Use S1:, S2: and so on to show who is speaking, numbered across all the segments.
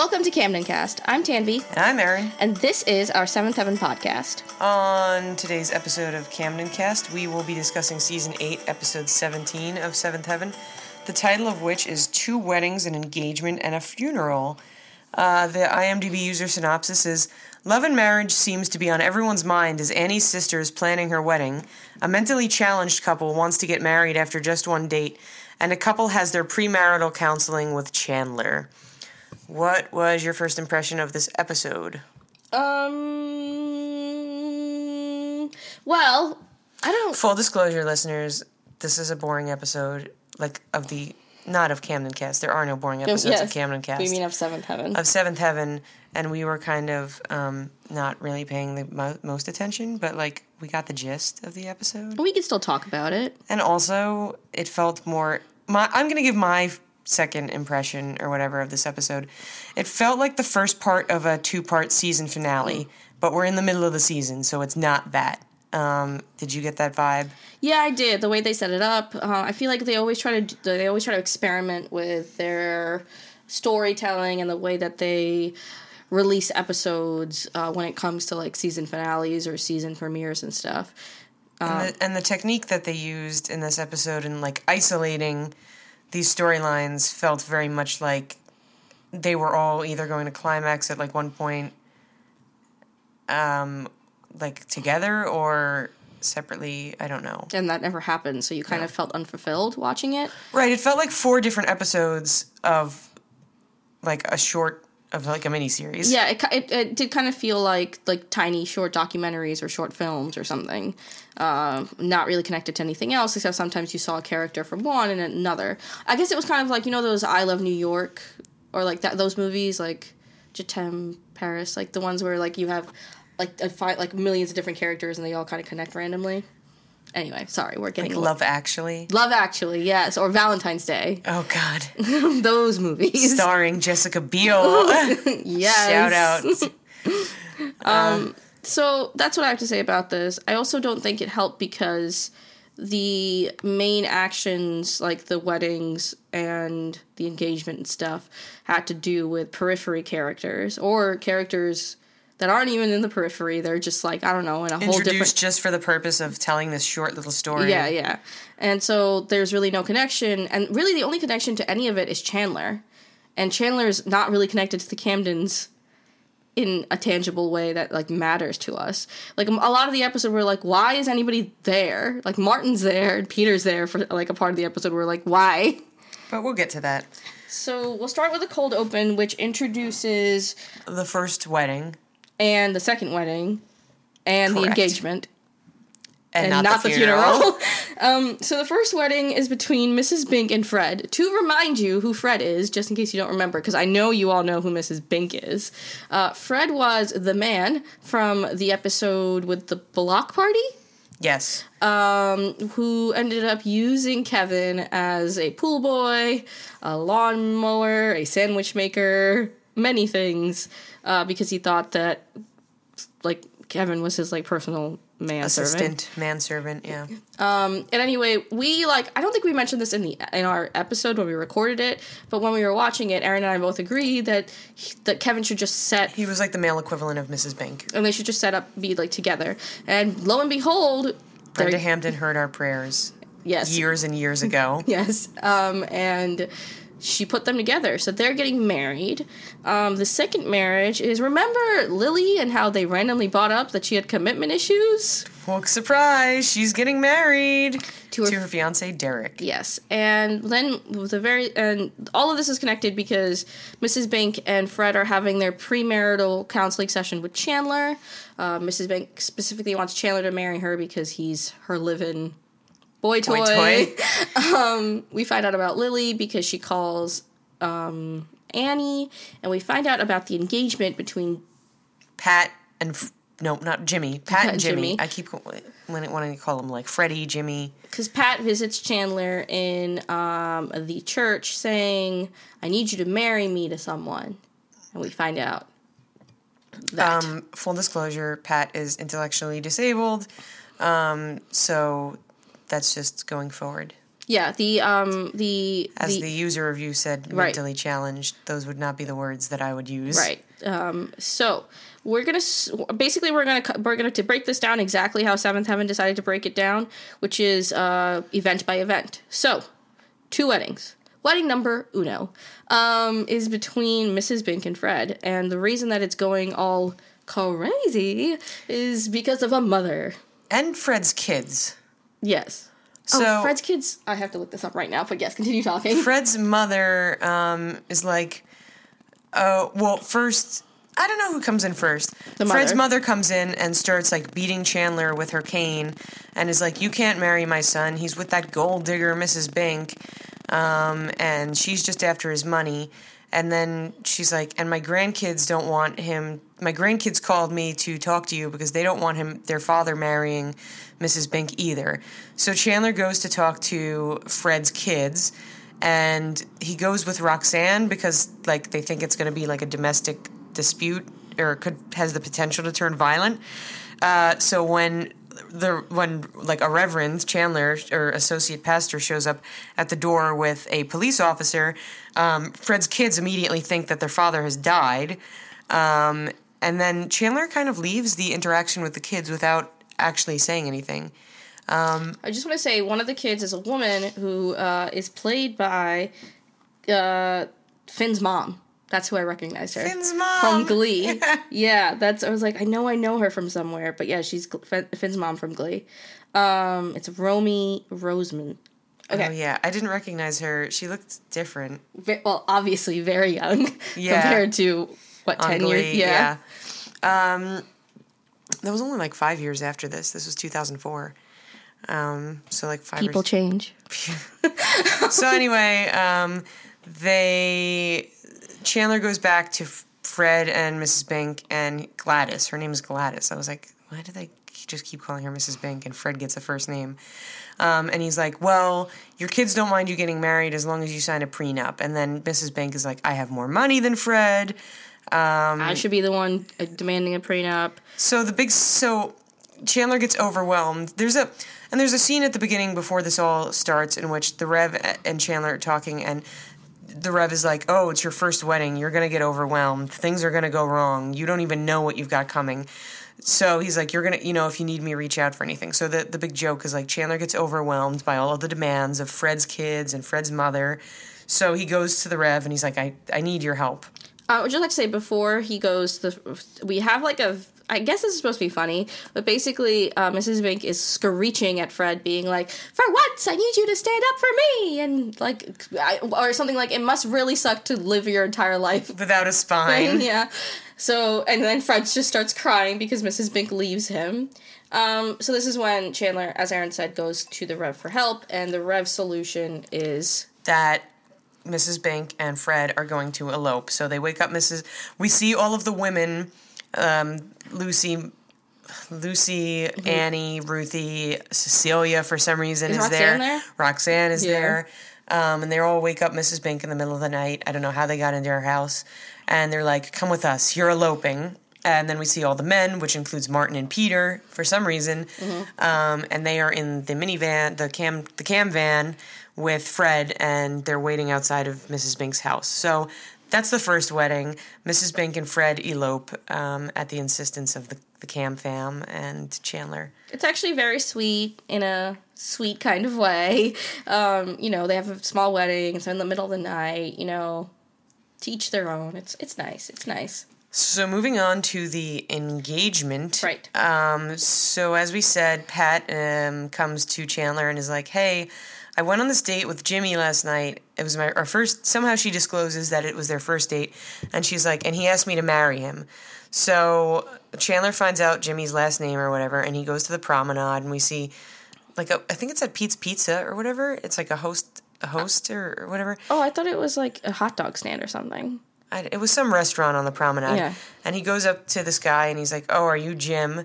S1: Welcome to Camden Cast. I'm Tanvi,
S2: And I'm Erin.
S1: and this is our Seventh Heaven podcast.
S2: On today's episode of Camden Cast, we will be discussing season 8, episode 17 of Seventh Heaven, the title of which is Two Weddings, an Engagement, and a Funeral. Uh, the IMDb user synopsis is Love and marriage seems to be on everyone's mind as Annie's sister is planning her wedding. A mentally challenged couple wants to get married after just one date, and a couple has their premarital counseling with Chandler. What was your first impression of this episode?
S1: Um, well, I don't.
S2: Full disclosure, listeners, this is a boring episode, like of the not of Camden Cast. There are no boring episodes
S1: yes,
S2: of Camden Cast.
S1: We mean of Seventh Heaven.
S2: of Seventh Heaven, and we were kind of um, not really paying the mo- most attention, but like we got the gist of the episode,
S1: we can still talk about it.
S2: and also it felt more. My I'm gonna give my second impression or whatever of this episode. It felt like the first part of a two part season finale, but we're in the middle of the season, so it's not that. Um, did you get that vibe?
S1: Yeah, I did. The way they set it up, uh, I feel like they always try to they always try to experiment with their storytelling and the way that they release episodes uh, when it comes to like season finales or season premieres and stuff.
S2: and, the, and the technique that they used in this episode in like isolating these storylines felt very much like they were all either going to climax at like one point um like together or separately i don't know
S1: And that never happened, so you kind of felt unfulfilled watching it.
S2: right it felt like four different episodes of like a short of like a mini series
S1: Yeah, it, it, it did kind of feel like like tiny short documentaries or short films or something. Uh, not really connected to anything else, except sometimes you saw a character from one and another. I guess it was kind of like you know those I Love New York or like that those movies like Je t'aime Paris, like the ones where like you have like a fi- like millions of different characters and they all kind of connect randomly. Anyway, sorry, we're getting
S2: like love actually
S1: Love Actually, yes, or Valentine's Day.
S2: oh god
S1: those movies.
S2: starring jessica biel
S1: yes.
S2: shout out Um,
S1: So that's what I have to say about this. I also don't think it helped because the main actions, like the weddings and the engagement and stuff, had to do with periphery characters or characters that aren't even in the periphery. They're just like, I don't know, in a whole
S2: introduced
S1: different.
S2: just for the purpose of telling this short little story.
S1: Yeah, yeah. And so there's really no connection. And really, the only connection to any of it is Chandler. And Chandler's not really connected to the Camdens in a tangible way that like matters to us. Like a lot of the episode, we're like, why is anybody there? Like Martin's there and Peter's there for like a part of the episode. We're like, why?
S2: But we'll get to that.
S1: So we'll start with a cold open, which introduces
S2: The first wedding
S1: and the second wedding and the engagement.
S2: and,
S1: and
S2: not, the funeral.
S1: um, so the first wedding is between Mrs. Bink and Fred. To remind you who Fred is, just in case you don't remember, because I know you all know who Mrs. Bink is. Uh, Fred was the man from the episode with the block party,
S2: yes.
S1: um, who ended up using Kevin as a pool boy, a lawnmower, a sandwich maker, many things, uh, because he thought that like Kevin was his like personal manservant.
S2: Assistant, manservant, yeah.
S1: Um, And anyway, we like I don't think we mentioned this in the in our episode when we recorded it, but when we were watching it, Erin and I both agreed that he- that Kevin should just set
S2: He was like the male equivalent of Mrs. Bink.
S1: and they should just set up be like together. And lo and behold,
S2: Brenda Hampton heard our prayers
S1: yes,
S2: years and years ago.
S1: yes, um, and she put them together. So they're getting married. Um, the second marriage is remember Lily and how they randomly brought up that she had commitment issues.
S2: Well, surprise, she's getting married
S1: To
S2: to
S1: her-
S2: her, fiance Derek.
S1: Yes, and then the very and all of this is connected because Mrs. Bink and Fred are having their premarital counseling session with Chandler. Uh, Mrs. Bink specifically wants Chandler to marry her because he's her living boy toy.
S2: Boy toy.
S1: um, we find out about Lily because she calls um, Annie, and we find out about the engagement between
S2: Pat and F- no, not Jimmy. Pat, and Jimmy.
S1: Jimmy.
S2: I keep when wanting to call them like Freddie, Jimmy.
S1: because Pat visits Chandler in um, the church saying, I need you to marry me to someone. And we find out that.
S2: Um, full disclosure, Pat is intellectually disabled, um, so that's just going forward.
S1: Yeah, the um the
S2: As the,
S1: the,
S2: user review said,
S1: Right.
S2: mentally challenged. Those would not be the words that I would use.
S1: right. Um, so we're gonna basically we're gonna we're gonna to break this down exactly how Seventh Heaven decided to break it down, which is uh event by event. So two weddings. Wedding number uno um, is between Mrs. Bink and Fred, and the reason that it's going all crazy is because of a mother.
S2: And Fred's kids.
S1: Yes.
S2: So
S1: oh, Fred's kids. I have to look this up right now, but yes, continue talking.
S2: Fred's mother um, is like, oh, well, first, I don't know who comes in first.
S1: The
S2: Fred's
S1: mother.
S2: mother comes in and starts like beating Chandler with her cane and is like, You can't marry my son. He's with that gold digger, Mrs. Bink. Um, and she's just after his money. And then she's like, And my grandkids don't want him. My grandkids called me to talk to you because they don't want him, their father, marrying Mrs. Bink either. So Chandler goes to talk to Fred's kids and he goes with Roxanne because like they think it's going to be like a domestic dispute or could has the potential to turn violent. Uh, so when the when like a reverend Chandler or associate pastor shows up at the door with a police officer, um, Fred's kids immediately think that their father has died, um, and then Chandler kind of leaves the interaction with the kids without actually saying anything.
S1: I just want to say one of the kids is a woman who uh, is played by uh, Finn's mom. That's who I recognized her.
S2: Finn's mom!
S1: from Glee. yeah, that's. I was like, I know, I know her from somewhere, but yeah, she's Finn's mom from Glee. Um, it's Romy Rosemont. Okay.
S2: Oh yeah, I didn't recognize her. She looked different.
S1: Well, obviously very young
S2: Yeah.
S1: compared to what
S2: on
S1: ten
S2: Glee,
S1: years. Yeah.
S2: yeah. Um, that was only like five years after this. This was 2004. Um, so like five.
S1: people
S2: Or,
S1: change.
S2: so anyway, um, they Chandler goes back to Fred and Mrs. Bink and Gladys. Her name is Gladys. I was like, why did they just keep calling her Mrs. Bink? And Fred gets a first name. Um, and he's like, well, your kids don't mind you getting married as long as you sign a prenup. And then Mrs. Bink is like, I have more money than Fred.
S1: I should be the one uh, demanding a prenup.
S2: So the big so Chandler gets overwhelmed. There's a and there's a scene at the beginning before this all starts in which the Rev and Chandler are talking and the Rev is like, "Oh, it's your first wedding. You're going to get overwhelmed. Things are going to go wrong. You don't even know what you've got coming." So he's like, "You're going to, you know, if you need me, reach out for anything." So the the big joke is like Chandler gets overwhelmed by all of the demands of Fred's kids and Fred's mother. So he goes to the Rev and he's like, "I I need your help."
S1: I would just like to say before he goes, the we have like a. I guess this is supposed to be funny, but basically, uh, Mrs. Bink is screeching at Fred, being like, "For once, I need you to stand up for me," and like, I, or something like, "It must really suck to live your entire life."
S2: Without a spine.
S1: yeah. So, and then Fred just starts crying because Mrs. Bink leaves him. Um, so this is when Chandler, as Erin said, goes to the Rev for help, and the Rev solution is
S2: that Mrs. Bink and Fred are going to elope. So they wake up Mrs. We see all of the women, um, Lucy, Lucy, Annie, Ruthie, Cecilia for some reason
S1: Is
S2: is,
S1: Roxanne
S2: there.
S1: there?
S2: Roxanne is
S1: Yeah.
S2: there. Um, and they all wake up Mrs. Bink in the middle of the night. I don't know how they got into her house. And they're like, come with us. You're eloping. And then we see all the men, which includes Martin and Peter, for some reason. Um, and they are in the minivan, the cam, the cam van, with Fred, and they're waiting outside of Mrs. Bink's house. So that's the first wedding. Mrs. Bink and Fred elope um, at the insistence of the, the cam fam and Chandler.
S1: it's actually very sweet in a sweet kind of way. Um, you know, they have a small wedding, it's in the middle of the night, you know, to each their own. It's it's nice. It's nice.
S2: So moving on to the engagement.
S1: Right.
S2: Um, so as we said, Pat um, comes to Chandler and is like, "Hey, I went on this date with Jimmy last night. It was my our first. Somehow she discloses that it was their first date, and she's like, and he asked me to marry him. So Chandler finds out Jimmy's last name or whatever, and he goes to the promenade, and we see like a, I think it's at Pete's Pizza or whatever. It's like a host, a host or, or whatever.
S1: Oh, I thought it was like a hot dog stand or something.
S2: I, it was some restaurant on the promenade.
S1: Yeah.
S2: And he goes up to this guy and he's like, "Oh, are you Jim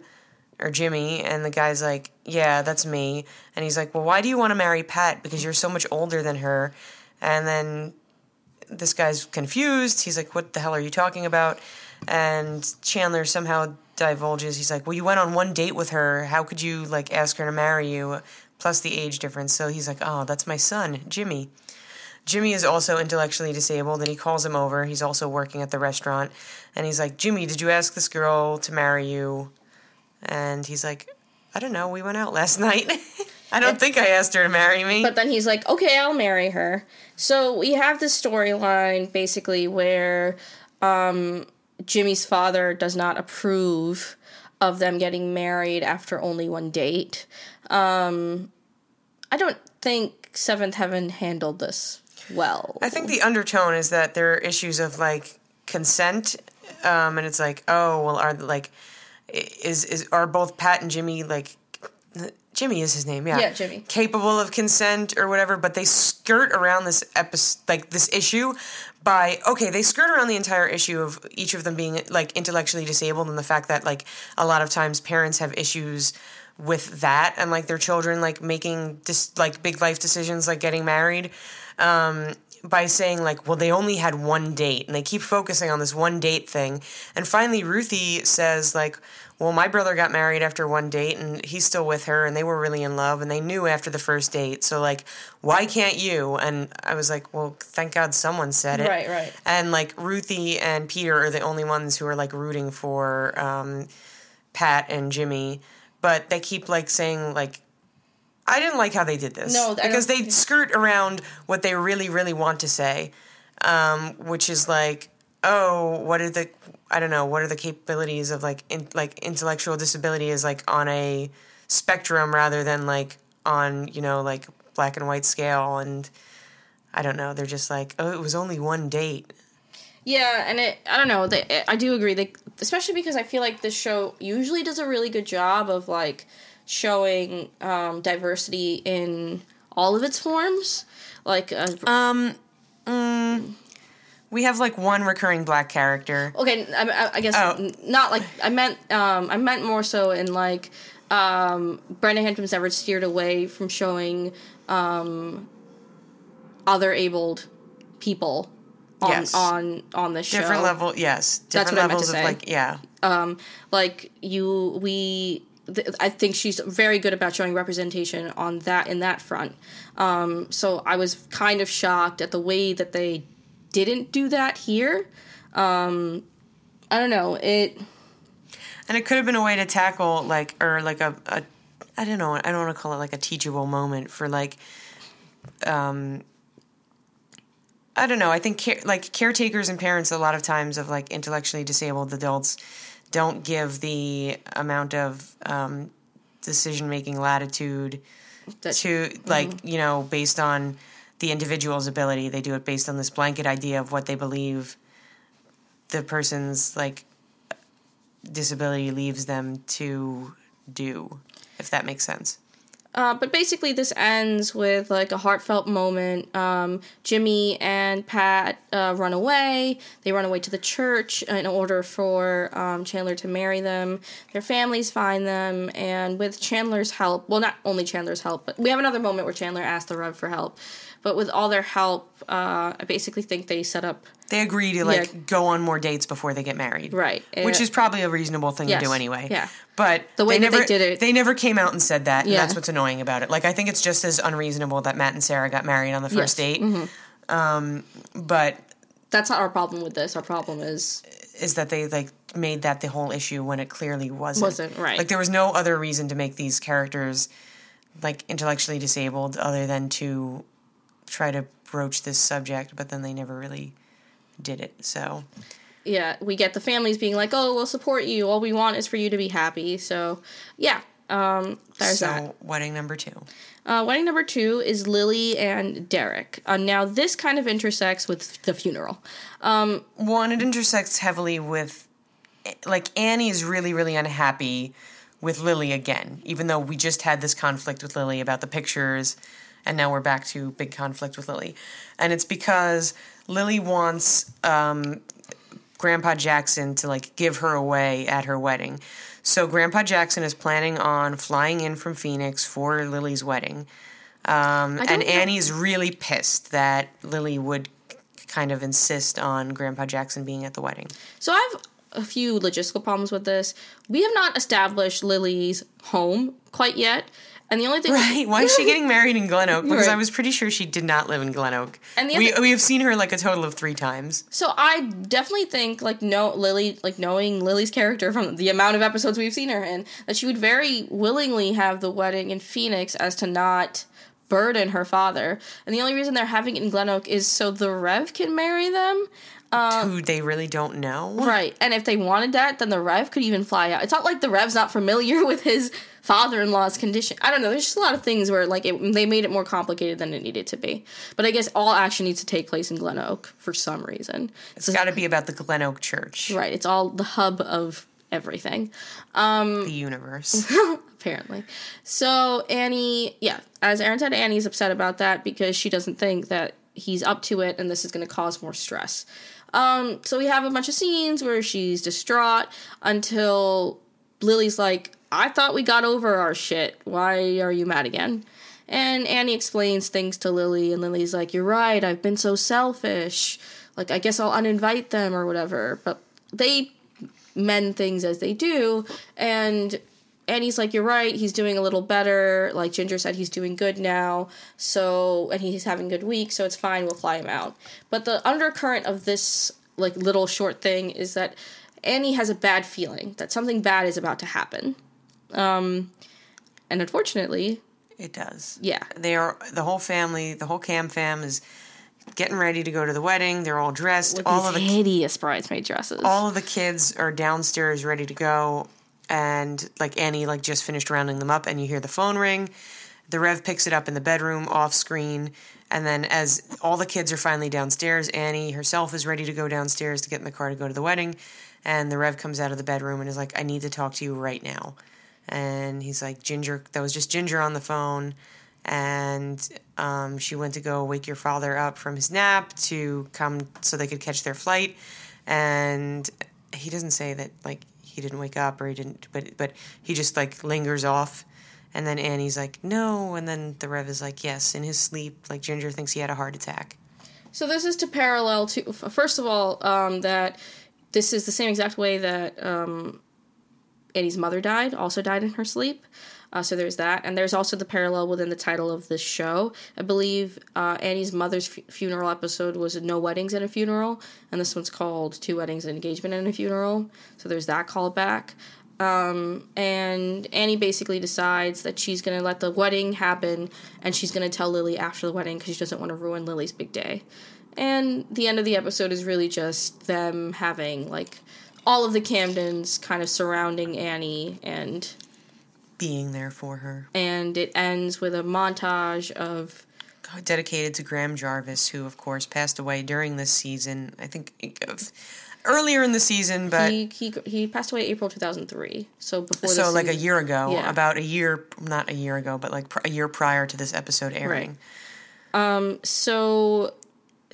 S2: or Jimmy?" And the guy's like, "Yeah, that's me." And he's like, "Well, why do you want to marry Pat? Because you're so much older than her." And then this guy's confused. He's like, "What the hell are you talking about?" And Chandler somehow divulges. He's like, "Well, you went on one date with her. How could you like ask her to marry you plus the age difference. So he's like, "Oh, that's my son, Jimmy." Jimmy is also intellectually disabled, and he calls him over. He's also working at the restaurant, and he's like, "Jimmy, did you ask this girl to marry you?" And he's like, "I don't know. We went out last night. I don't think I asked her to marry me."
S1: But then he's like, okay, I'll marry her. So we have this storyline basically where um, Jimmy's father does not approve of them getting married after only one date. Um, I don't think Seventh Heaven handled this well.
S2: I think the undertone is that there are issues of like consent, um, and it's like, oh, well, are like, is is are both Pat and Jimmy like, Jimmy is his name, yeah,
S1: Yeah, Jimmy.
S2: capable of consent or whatever, but they skirt around this episode, like this issue, by okay, they skirt around the entire issue of each of them being like intellectually disabled, and the fact that like a lot of times parents have issues with that and like their children like making dis- like big life decisions like getting married um, by saying like, well, they only had one date, and they keep focusing on this one date thing. And finally, Ruthie says like, well, my brother got married after one date, and he's still with her, and they were really in love, and they knew after the first date. So like, why can't you? And I was like, well, thank God someone said it.
S1: Right, right.
S2: And like Ruthie and Peter are the only ones who are like rooting for um, Pat and Jimmy, but they keep like saying like I didn't like how they did this.
S1: No,
S2: because they skirt around what they really, really want to say, um, which is like, oh, what are the, I don't know, what are the capabilities of like, in, like intellectual disability is like on a spectrum rather than like on you know like black and white scale, and I don't know, they're just like, oh, it was only one date.
S1: Yeah, and it I don't know, they, I do agree they especially because I feel like this show usually does a really good job of like showing um, diversity in all of its forms. Like uh,
S2: Um, mm, we have like one recurring black character.
S1: okay, I, I- I guess
S2: Oh.
S1: not like I meant um, I meant more so in like um, Brenda Hampton's never steered away from showing um, other abled people on
S2: Yes.
S1: on on the show.
S2: Different level, yes. Different
S1: what I meant to
S2: levels of
S1: say.
S2: like, yeah.
S1: Um, like you we th- i think she's very good about showing representation on that in that front um so i was kind of shocked at the way that they didn't do that here um i don't know it
S2: And it could have been a way to tackle like or like a, a I don't know, I don't want to call it like a teachable moment for like um I don't know. I think care, like caretakers and parents a lot of times of like intellectually disabled adults don't give the amount of um, decision making latitude
S1: that
S2: to like you know based on the individual's ability. They do it based on this blanket idea of what they believe the person's like disability leaves them to do if that makes sense
S1: Uh, but basically, this ends with like a heartfelt moment. Um, Jimmy and Pat uh, run away. They run away to the church in order for um, Chandler to marry them. Their families find them, and with Chandler's help, well, not only Chandler's help, but we have another moment where Chandler asks the Rev for help. But with all their help, uh, I basically think they set up
S2: they agree to like
S1: Yeah.
S2: go on more dates before they get married
S1: right,
S2: which is probably a reasonable thing
S1: Yes.
S2: to do anyway
S1: Yeah.
S2: but
S1: The way
S2: they
S1: that they
S2: never
S1: did it-
S2: they never came out and said that and
S1: Yeah.
S2: that's what's annoying about it like i think it's just as unreasonable that matt and sarah got married on the first
S1: Yes. Mm-hmm.
S2: date um, but
S1: that's not our problem with this. Our problem is
S2: is that they like made that the whole issue when it clearly wasn't.
S1: Wasn't, right.
S2: Like there was no other reason to make these characters like intellectually disabled other than to try to broach this subject, but then they never really did it. So
S1: yeah, we get the families being like, "Oh, we'll support you. All we want is for you to be happy." So, yeah, um, there's
S2: so
S1: that.
S2: wedding number two.
S1: Uh, wedding number two is Lily and Derek. Uh, now, this kind of intersects with the funeral.
S2: Um, One, it intersects heavily with like Annie is really, really unhappy with Lily again, even though we just had this conflict with Lily about the pictures, and now we're back to big conflict with Lily. And it's because Lily wants um, Grandpa Jackson to like give her away at her wedding. So Grandpa Jackson is planning on flying in from Phoenix for Lily's wedding. Um, and
S1: know-
S2: Annie's really pissed that Lily would kind of insist on Grandpa Jackson being at the wedding.
S1: So, I have a few logistical problems with this. We have not established Lily's home quite yet. And the only thing
S2: Right? Why is she getting married in Glen Oak? Because I was pretty sure she did not live in Glen Oak.
S1: And the
S2: we
S1: other-
S2: we have seen her like a total of three times.
S1: So I definitely think like no Lily like knowing Lily's character from the amount of episodes we've seen her in that she would very willingly have the wedding in Phoenix as to not burden her father. And the only reason they're having it in Glen Oak is so the Rev can marry them.
S2: Um, who they really don't know.
S1: Right. And if they wanted that, then the Rev could even fly out. It's not like the Rev's not familiar with his father-in-law's condition. I don't know. There's just a lot of things where like it, they made it more complicated than it needed to be. But I guess all action needs to take place in Glen Oak for some reason.
S2: It's got to be about the Glen Oak Church,
S1: Right. It's all the hub of everything,
S2: the universe.
S1: apparently. So Annie, yeah, as Erin said, Annie's upset about that because she doesn't think that he's up to it and this is going to cause more stress. Um, so we have a bunch of scenes where she's distraught until Lily's like, I thought we got over our shit. Why are you mad again? And Annie explains things to Lily, and Lily's like, You're right, I've been so selfish. Like, I guess I'll uninvite them or whatever. But they mend things as they do, and Annie's like, You're right, he's doing a little better. Like, Ginger said, he's doing good now. So, and he's having a good week, so it's fine, we'll fly him out. But the undercurrent of this, like, little short thing is that Annie has a bad feeling that something bad is about to happen. Um, and unfortunately,
S2: it does.
S1: yeah.
S2: They are the whole family, the whole Cam fam is getting ready to go to the wedding. They're all dressed.
S1: With
S2: all of the
S1: hideous bridesmaid dresses.
S2: all of the kids are downstairs ready to go and like annie like just finished rounding them up and you hear the phone ring the rev picks it up in the bedroom off screen and then as all the kids are finally downstairs annie herself is ready to go downstairs to get in the car to go to the wedding and the rev comes out of the bedroom and is like i need to talk to you right now and he's like ginger that was just ginger on the phone. And um, she went to go wake your father up from his nap to come so they could catch their flight. And he doesn't say that like he didn't wake up or he didn't but but he just like lingers off. And then annie's like no. And then the rev is like yes in his sleep. Like ginger thinks he had a heart attack.
S1: So this is to parallel to first of all um, that this is the same exact way that um, Annie's mother died, also died in her sleep. Uh, so there's that, and there's also the parallel within the title of this show. I believe uh, Annie's mother's fu- funeral episode was "No Weddings and a Funeral," and this one's called Two Weddings, an Engagement, and a Funeral." So there's that callback. Um, and Annie basically decides that she's going to let the wedding happen, and she's going to tell Lily after the wedding because she doesn't want to ruin Lily's big day. And the end of the episode is really just them having like all of the Camdens kind of surrounding Annie and
S2: being there for her
S1: and it ends with a montage of
S2: dedicated to graham jarvis who of course passed away during this season i think of earlier in the season but
S1: he he he passed away April 2003. So before
S2: so like a year ago
S1: Yeah.
S2: about a year not a year ago but like pr- a year prior to this episode airing Um.
S1: So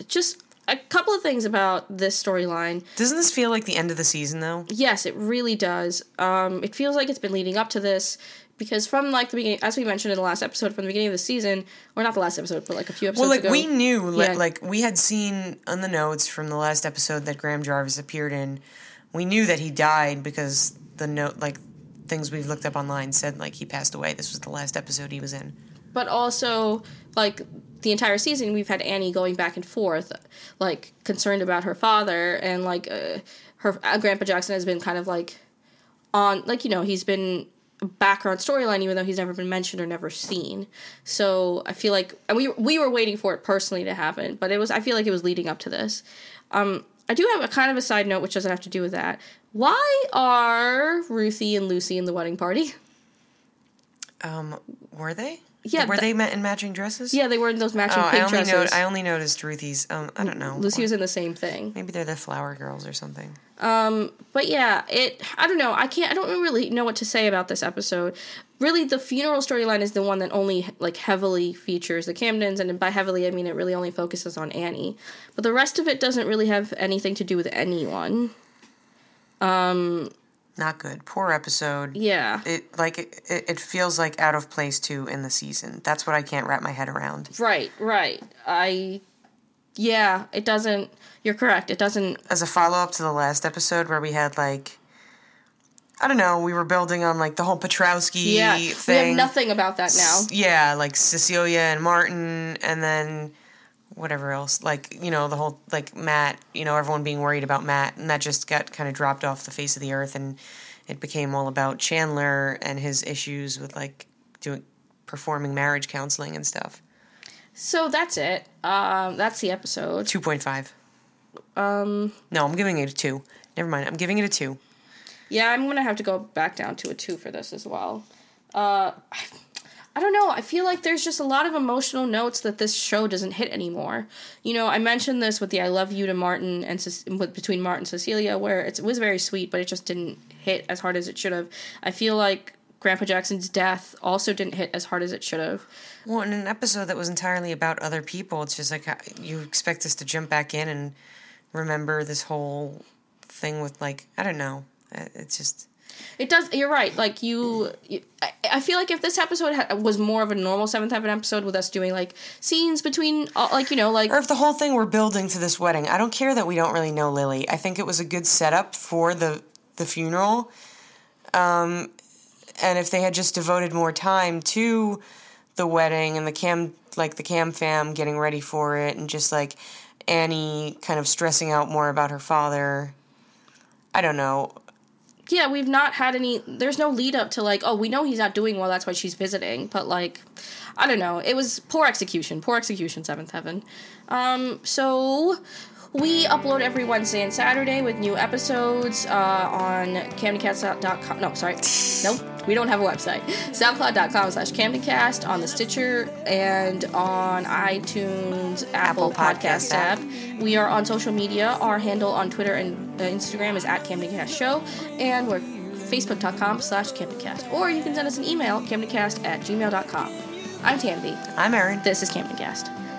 S1: just a couple of things about this storyline.
S2: doesn't this feel like the end of the season though
S1: Yes, it really does. Um, it feels like it's been leading up to this because from like the beginning, as we mentioned in the last episode, from the beginning of the season, or not the last episode, but like a few episodes
S2: Well, like
S1: ago.
S2: we knew, li-
S1: Yeah.
S2: like we had seen on the notes from the last episode that Graham Jarvis appeared in. We knew that he died because the note, like things we've looked up online, said like he passed away. This was the last episode he was in.
S1: but also like the entire season we've had Annie going back and forth like concerned about her father and like uh, her uh, grandpa Jackson has been kind of like on like you know he's been a background storyline even though he's never been mentioned or never seen. So I feel like and we we were waiting for it personally to happen but it was I feel like it was leading up to this. Um I do have a kind of a side note which doesn't have to do with that. Why are Ruthie and Lucy in the wedding party?
S2: Um, were they?
S1: Yeah,
S2: Were
S1: the-
S2: they met in matching dresses?
S1: yeah they were in those matching
S2: Oh, I only
S1: dresses.
S2: I only noticed Ruthie's. Um, I don't know.
S1: Lucy was in the same thing.
S2: Maybe they're the flower girls or something.
S1: But yeah, it I don't know. I can't I don't really know what to say about this episode. Really the funeral storyline is the one that only like heavily features the Camdens and by heavily I mean it really only focuses on Annie. But the rest of it doesn't really have anything to do with anyone.
S2: Not good. Poor episode.
S1: Yeah.
S2: It like it, it feels like out of place too in the season. That's what I can't wrap my head around.
S1: Right, right. I yeah, it doesn't you're correct. It doesn't
S2: as a follow up to the last episode where we had like I don't know. We were building on like the whole Petrowski
S1: Yeah, we have nothing about that now.
S2: Yeah, like Cecilia and Martin, and then whatever else. Like you know the whole like Matt. You know everyone being worried about Matt, and that just got kind of dropped off the face of the earth, and it became all about Chandler and his issues with like doing performing marriage counseling and stuff.
S1: So that's it. Um, that's the episode.
S2: Two point five.
S1: Um,
S2: No, I'm giving it a two. Never mind. I'm giving it a two.
S1: yeah, I'm gonna have to go back down to a two for this as well. Uh, I, I don't know. I feel like there's just a lot of emotional notes that this show doesn't hit anymore. You know, I mentioned this with the "I love you" to Martin and Ce- with, between Martin and Cecilia, where it was very sweet, but it just didn't hit as hard as it should have. I feel like Grandpa Jackson's death also didn't hit as hard as it should have.
S2: Well, in an episode that was entirely about other people, it's just like uh, you expect us to jump back in and remember this whole thing with like I don't know. Uh, It's just
S1: It does. You're right. Like you, you I, feel like if this episode ha- was more of a normal Seventh Heaven episode with us doing like scenes between, uh, like you know, like
S2: or if the whole thing we're building to this wedding. I don't care that we don't really know Lily. I think it was a good setup for the the funeral. Um, and if they had just devoted more time to the wedding and the cam like the cam fam getting ready for it and just like Annie kind of stressing out more about her father. I don't know.
S1: Yeah, we've not had any. There's no lead up to like, oh, we know he's not doing well. That's why she's visiting. But like, I don't know. It was poor execution. Poor execution. Seventh Heaven. Um. So. We upload every Wednesday and Saturday with new episodes uh, on camdencast.com. No, sorry. Nope. We don't have a website. SoundCloud.com slash CamdenCast on the Stitcher and on iTunes, Apple, Podcast app. We are on social media. Our handle on Twitter and uh, Instagram is at CamdenCast Show. And we're facebook.com slash CamdenCast. Or you can send us an email, camdencast at gmail.com. I'm Tanvi.
S2: I'm Erin.
S1: This is CamdenCast.